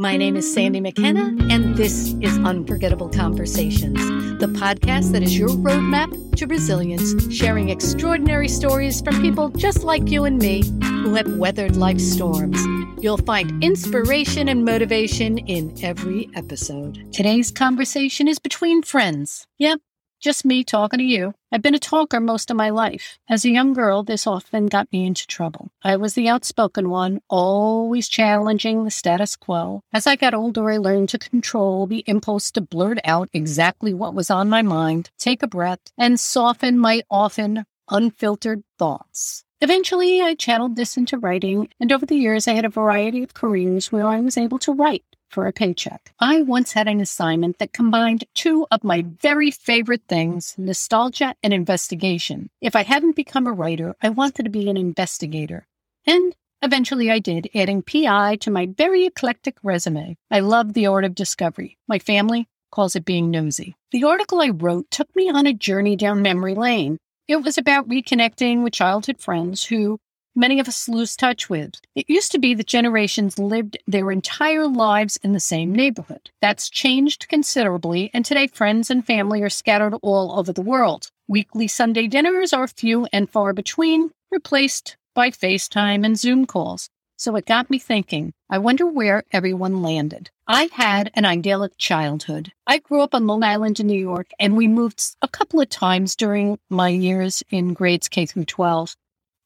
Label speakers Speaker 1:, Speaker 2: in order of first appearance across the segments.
Speaker 1: My name is Sandi McKenna, and this is Unforgettable Conversations, the podcast that is your roadmap to resilience, sharing extraordinary stories from people just like you and me who have weathered life's storms. You'll find inspiration and motivation in every episode. Today's conversation is between friends. Yep, just me talking to you. I've been a talker most of my life. As a young girl, this often got me into trouble. I was the outspoken one, always challenging the status quo. As I got older, I learned to control the impulse to blurt out exactly what was on my mind, take a breath, and soften my often unfiltered thoughts. Eventually, I channeled this into writing, and over the years, I had a variety of careers where I was able to write for a paycheck. I once had an assignment that combined two of my very favorite things nostalgia and investigation. If I hadn't become a writer, I wanted to be an investigator. And eventually I did, adding PI to my very eclectic resume. I love the art of discovery. My family calls it being nosy. The article I wrote took me on a journey down memory lane. It was about reconnecting with childhood friends who many of us lose touch with. It used to be that generations lived their entire lives in the same neighborhood. That's changed considerably, and today friends and family are scattered all over the world. Weekly Sunday dinners are few and far between, replaced by FaceTime and Zoom calls. So it got me thinking, I wonder where everyone landed. I had an idyllic childhood. I grew up on Long Island in New York, and we moved a couple of times during my years in grades K through 12.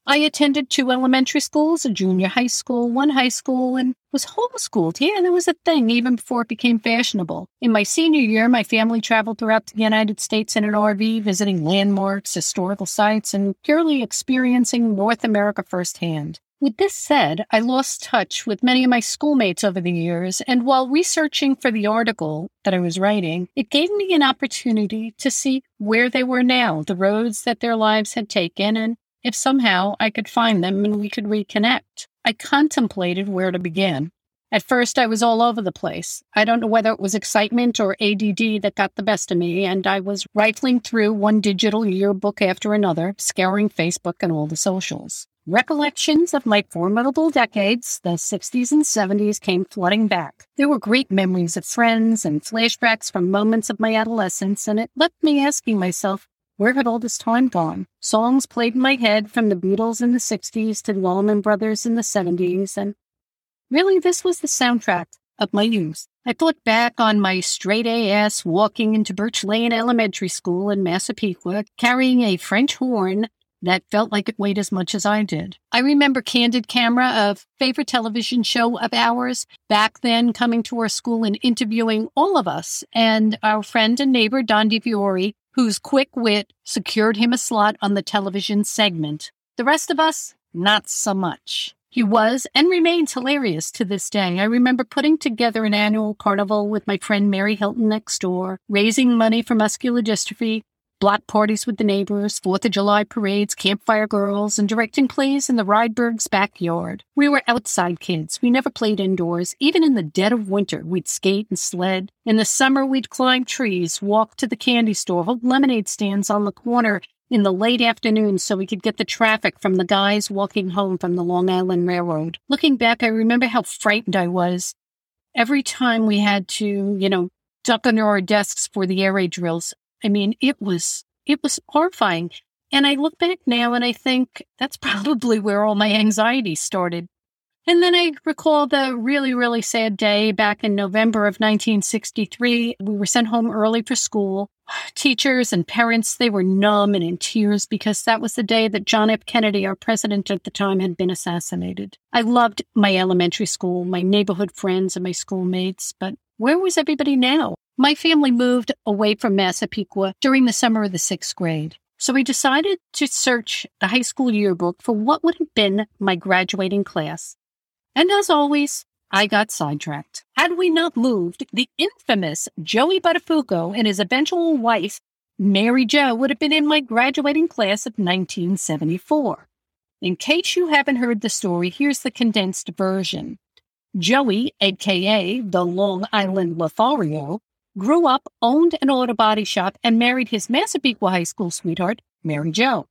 Speaker 1: I attended two elementary schools, a junior high school, one high school, and was homeschooled. Yeah, that was a thing even before it became fashionable. In my senior year, my family traveled throughout the United States in an RV, visiting landmarks, historical sites, and purely experiencing North America firsthand. With this said, I lost touch with many of my schoolmates over the years, and while researching for the article that I was writing, it gave me an opportunity to see where they were now, the roads that their lives had taken, and if somehow I could find them and we could reconnect. I contemplated where to begin. At first, I was all over the place. I don't know whether it was excitement or ADD that got the best of me, and I was rifling through one digital yearbook after another, scouring Facebook and all the socials. Recollections of my formidable decades, the 60s and 70s, came flooding back. There were great memories of friends and flashbacks from moments of my adolescence, and it left me asking myself, where had all this time gone? Songs played in my head from the Beatles in the 60s to the Allman Brothers in the 70s, and really this was the soundtrack of my youth. I thought back on my straight A ass walking into Birch Lane Elementary School in Massapequa, carrying a French horn that felt like it weighed as much as I did. I remember Candid Camera, a favorite television show of ours, back then coming to our school and interviewing all of us. And our friend and neighbor, Don DiFiore, whose quick wit secured him a slot on the television segment. The rest of us, not so much. He was and remains hilarious to this day. I remember putting together an annual carnival with my friend Mary Hilton next door, raising money for muscular dystrophy, block parties with the neighbors, Fourth of July parades, campfire girls, and directing plays in the Rydberg's backyard. We were outside kids. We never played indoors. Even in the dead of winter, we'd skate and sled. In the summer, we'd climb trees, walk to the candy store, hold lemonade stands on the corner in the late afternoon so we could get the traffic from the guys walking home from the Long Island Railroad. Looking back, I remember how frightened I was every time we had to, you know, duck under our desks for the air raid drills. I mean, it was it was horrifying. And I look back now and I think that's probably where all my anxiety started. And then I recall the really, really sad day back in November of 1963. We were sent home early for school. Teachers and parents, they were numb and in tears because that was the day that John F. Kennedy, our president at the time, had been assassinated. I loved my elementary school, my neighborhood friends, and my schoolmates, but where was everybody now? My family moved away from Massapequa during the summer of the sixth grade. So we decided to search the high school yearbook for what would have been my graduating class. And as always, I got sidetracked. Had we not moved, the infamous Joey Buttafuoco and his eventual wife, Mary Jo, would have been in my graduating class of 1974. In case you haven't heard the story, here's the condensed version. Joey, aka the Long Island Lothario, grew up, owned an auto body shop, and married his Massapequa High School sweetheart, Mary Jo.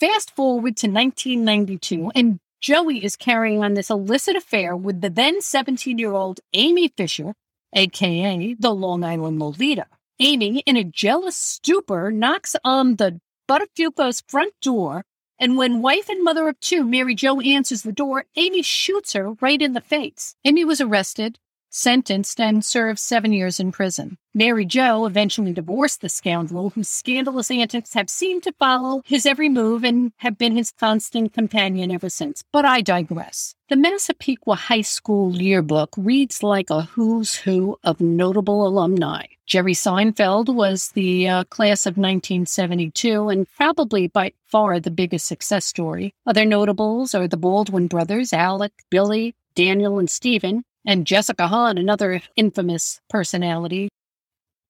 Speaker 1: Fast forward to 1992, and Joey is carrying on this illicit affair with the then 17 year old Amy Fisher, aka the Long Island Lolita. Amy, in a jealous stupor, knocks on the Buttafuoco's front door, and when wife and mother of two Mary Jo answers the door, Amy shoots her right in the face. Amy was arrested, sentenced, and served seven years in prison. Mary Jo eventually divorced the scoundrel whose scandalous antics have seemed to follow his every move and have been his constant companion ever since. But I digress. The Massapequa High School yearbook reads like a who's who of notable alumni. Jerry Seinfeld was the uh, class of 1972 and probably by far the biggest success story. Other notables are the Baldwin brothers, Alec, Billy, Daniel, and Stephen, and Jessica Hahn, another infamous personality.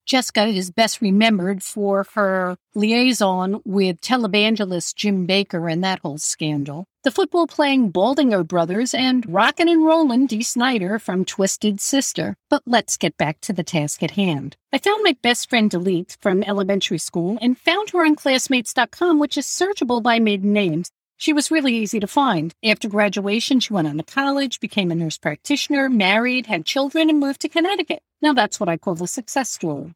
Speaker 1: Jessica is best remembered for her liaison with televangelist Jim Bakker and that whole scandal. The football playing Baldinger brothers and rockin' and rollin' Dee Snider from Twisted Sister. But let's get back to the task at hand. I found my best friend Delete from elementary school and found her on classmates.com, which is searchable by maiden names. She was really easy to find. After graduation, she went on to college, became a nurse practitioner, married, had children, and moved to Connecticut. Now that's what I call a success story.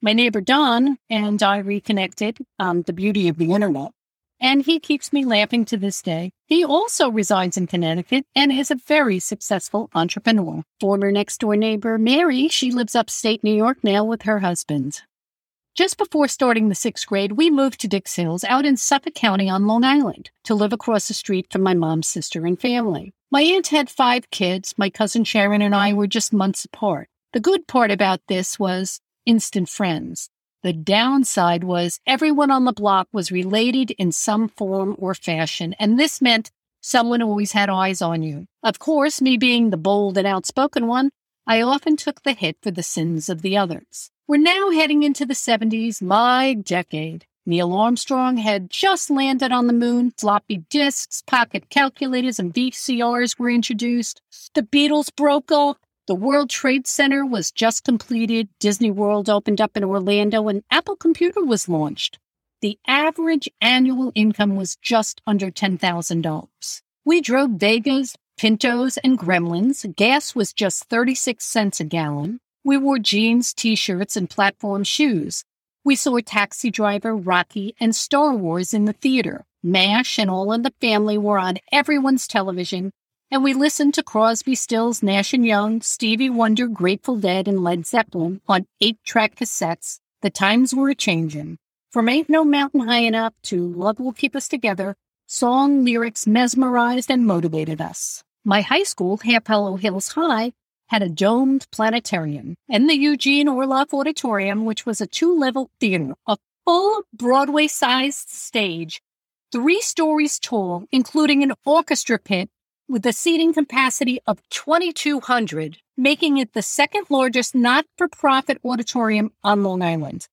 Speaker 1: My neighbor Don and I reconnected on the beauty of the internet, and he keeps me laughing to this day. He also resides in Connecticut and is a very successful entrepreneur. Former next door neighbor Mary, she lives upstate New York now with her husband. Just before starting the sixth grade, we moved to Dix Hills out in Suffolk County on Long Island to live across the street from my mom's sister and family. My aunt had five kids. My cousin Sharon and I were just months apart. The good part about this was instant friends. The downside was everyone on the block was related in some form or fashion, and this meant someone always had eyes on you. Of course, me being the bold and outspoken one, I often took the hit for the sins of the others. We're now heading into the 70s, my decade. Neil Armstrong had just landed on the moon. Floppy disks, pocket calculators, and VCRs were introduced. The Beatles broke up. The World Trade Center was just completed. Disney World opened up in Orlando, and Apple Computer was launched. The average annual income was just under $10,000. We drove Vegas, Pintos, and Gremlins. Gas was just 36 cents a gallon. We wore jeans, t shirts, and platform shoes. We saw Taxi Driver, Rocky, and Star Wars in the theater. MASH and All in the Family were on everyone's television, and we listened to Crosby, Stills, Nash and Young, Stevie Wonder, Grateful Dead, and Led Zeppelin on eight-track cassettes. The times were a-changin'. From Ain't No Mountain High Enough to Love Will Keep Us Together, song lyrics mesmerized and motivated us. My high school, Half Hollow Hills High, had a domed planetarium and the Eugene Orloff Auditorium, which was a two level theater, a full Broadway sized stage, three stories tall, including an orchestra pit with a seating capacity of 2,200, making it the second largest not for profit auditorium on Long Island.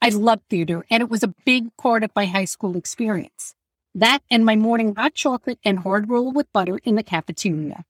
Speaker 1: I loved theater, and it was a big part of my high school experience. That and my morning hot chocolate and hard roll with butter in the cafeteria.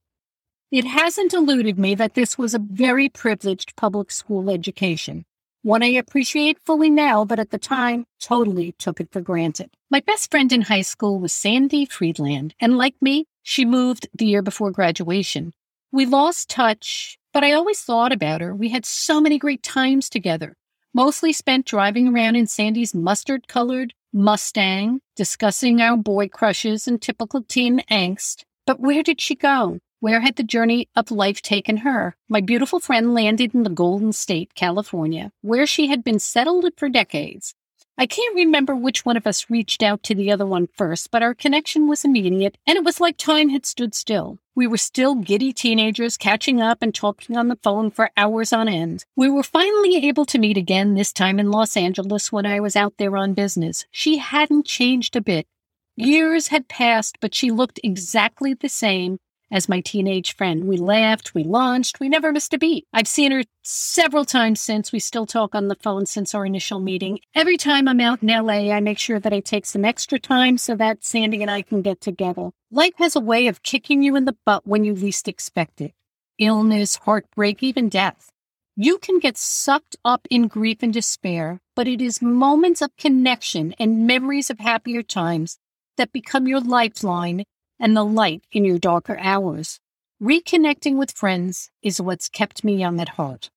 Speaker 1: It hasn't eluded me that this was a very privileged public school education, one I appreciate fully now, but at the time, totally took it for granted. My best friend in high school was Sandy Friedland, and like me, she moved the year before graduation. We lost touch, but I always thought about her. We had so many great times together, mostly spent driving around in Sandy's mustard colored Mustang, discussing our boy crushes and typical teen angst. But where did she go? Where had the journey of life taken her? My beautiful friend landed in the Golden State, California, where she had been settled for decades. I can't remember which one of us reached out to the other one first, but our connection was immediate, and it was like time had stood still. We were still giddy teenagers catching up and talking on the phone for hours on end. We were finally able to meet again, this time in Los Angeles when I was out there on business. She hadn't changed a bit. Years had passed, but she looked exactly the same as my teenage friend. We laughed, we launched, we never missed a beat. I've seen her several times since. We still talk on the phone since our initial meeting. Every time I'm out in LA, I make sure that I take some extra time so that Sandy and I can get together. Life has a way of kicking you in the butt when you least expect it. Illness, heartbreak, even death. You can get sucked up in grief and despair, but it is moments of connection and memories of happier times that become your lifeline and the light in your darker hours. Reconnecting with friends is what's kept me young at heart.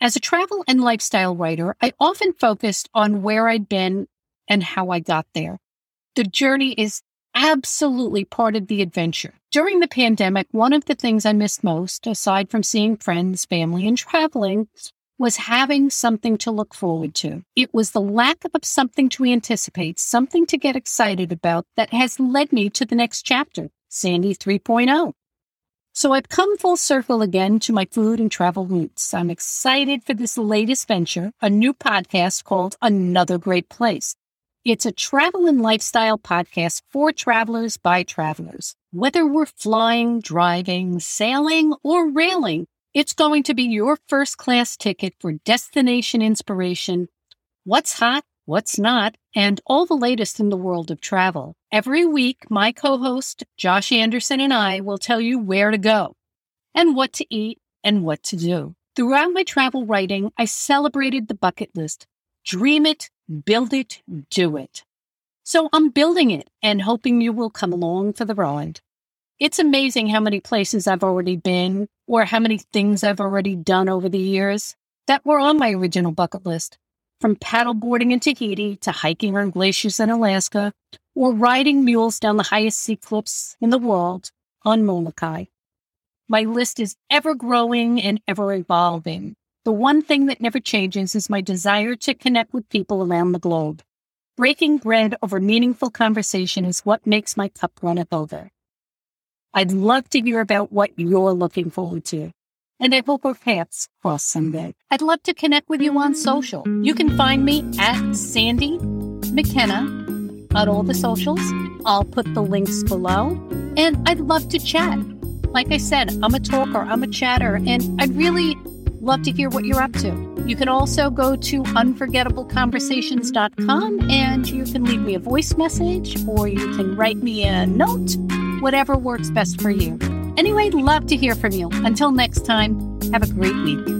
Speaker 1: As a travel and lifestyle writer, I often focused on where I'd been and how I got there. The journey is absolutely part of the adventure. During the pandemic, one of the things I missed most, aside from seeing friends, family, and traveling, was having something to look forward to. It was the lack of something to anticipate, something to get excited about that has led me to the next chapter, Sandi 3.0. So I've come full circle again to my food and travel roots. I'm excited for this latest venture, a new podcast called Another Great Place. It's a travel and lifestyle podcast for travelers by travelers. Whether we're flying, driving, sailing, or railing, it's going to be your first class ticket for destination inspiration, what's hot, what's not, and all the latest in the world of travel. Every week, my co host, Josh Anderson, and I will tell you where to go and what to eat and what to do. Throughout my travel writing, I celebrated the bucket list dream it, build it, do it. So I'm building it and hoping you will come along for the ride. It's amazing how many places I've already been or how many things I've already done over the years that were on my original bucket list. From paddleboarding in Tahiti to hiking on glaciers in Alaska or riding mules down the highest sea cliffs in the world on Molokai. My list is ever growing and ever evolving. The one thing that never changes is my desire to connect with people around the globe. Breaking bread over meaningful conversation is what makes my cup run over. I'd love to hear about what you're looking forward to. And I hope our paths cross someday. I'd love to connect with you on social. You can find me at Sandi McKenna on all the socials. I'll put the links below. And I'd love to chat. Like I said, I'm a talker, I'm a chatter, and I'd really love to hear what you're up to. You can also go to unforgettableconversations.com and you can leave me a voice message or you can write me a note whatever works best for you. Anyway, love to hear from you. Until next time, have a great week.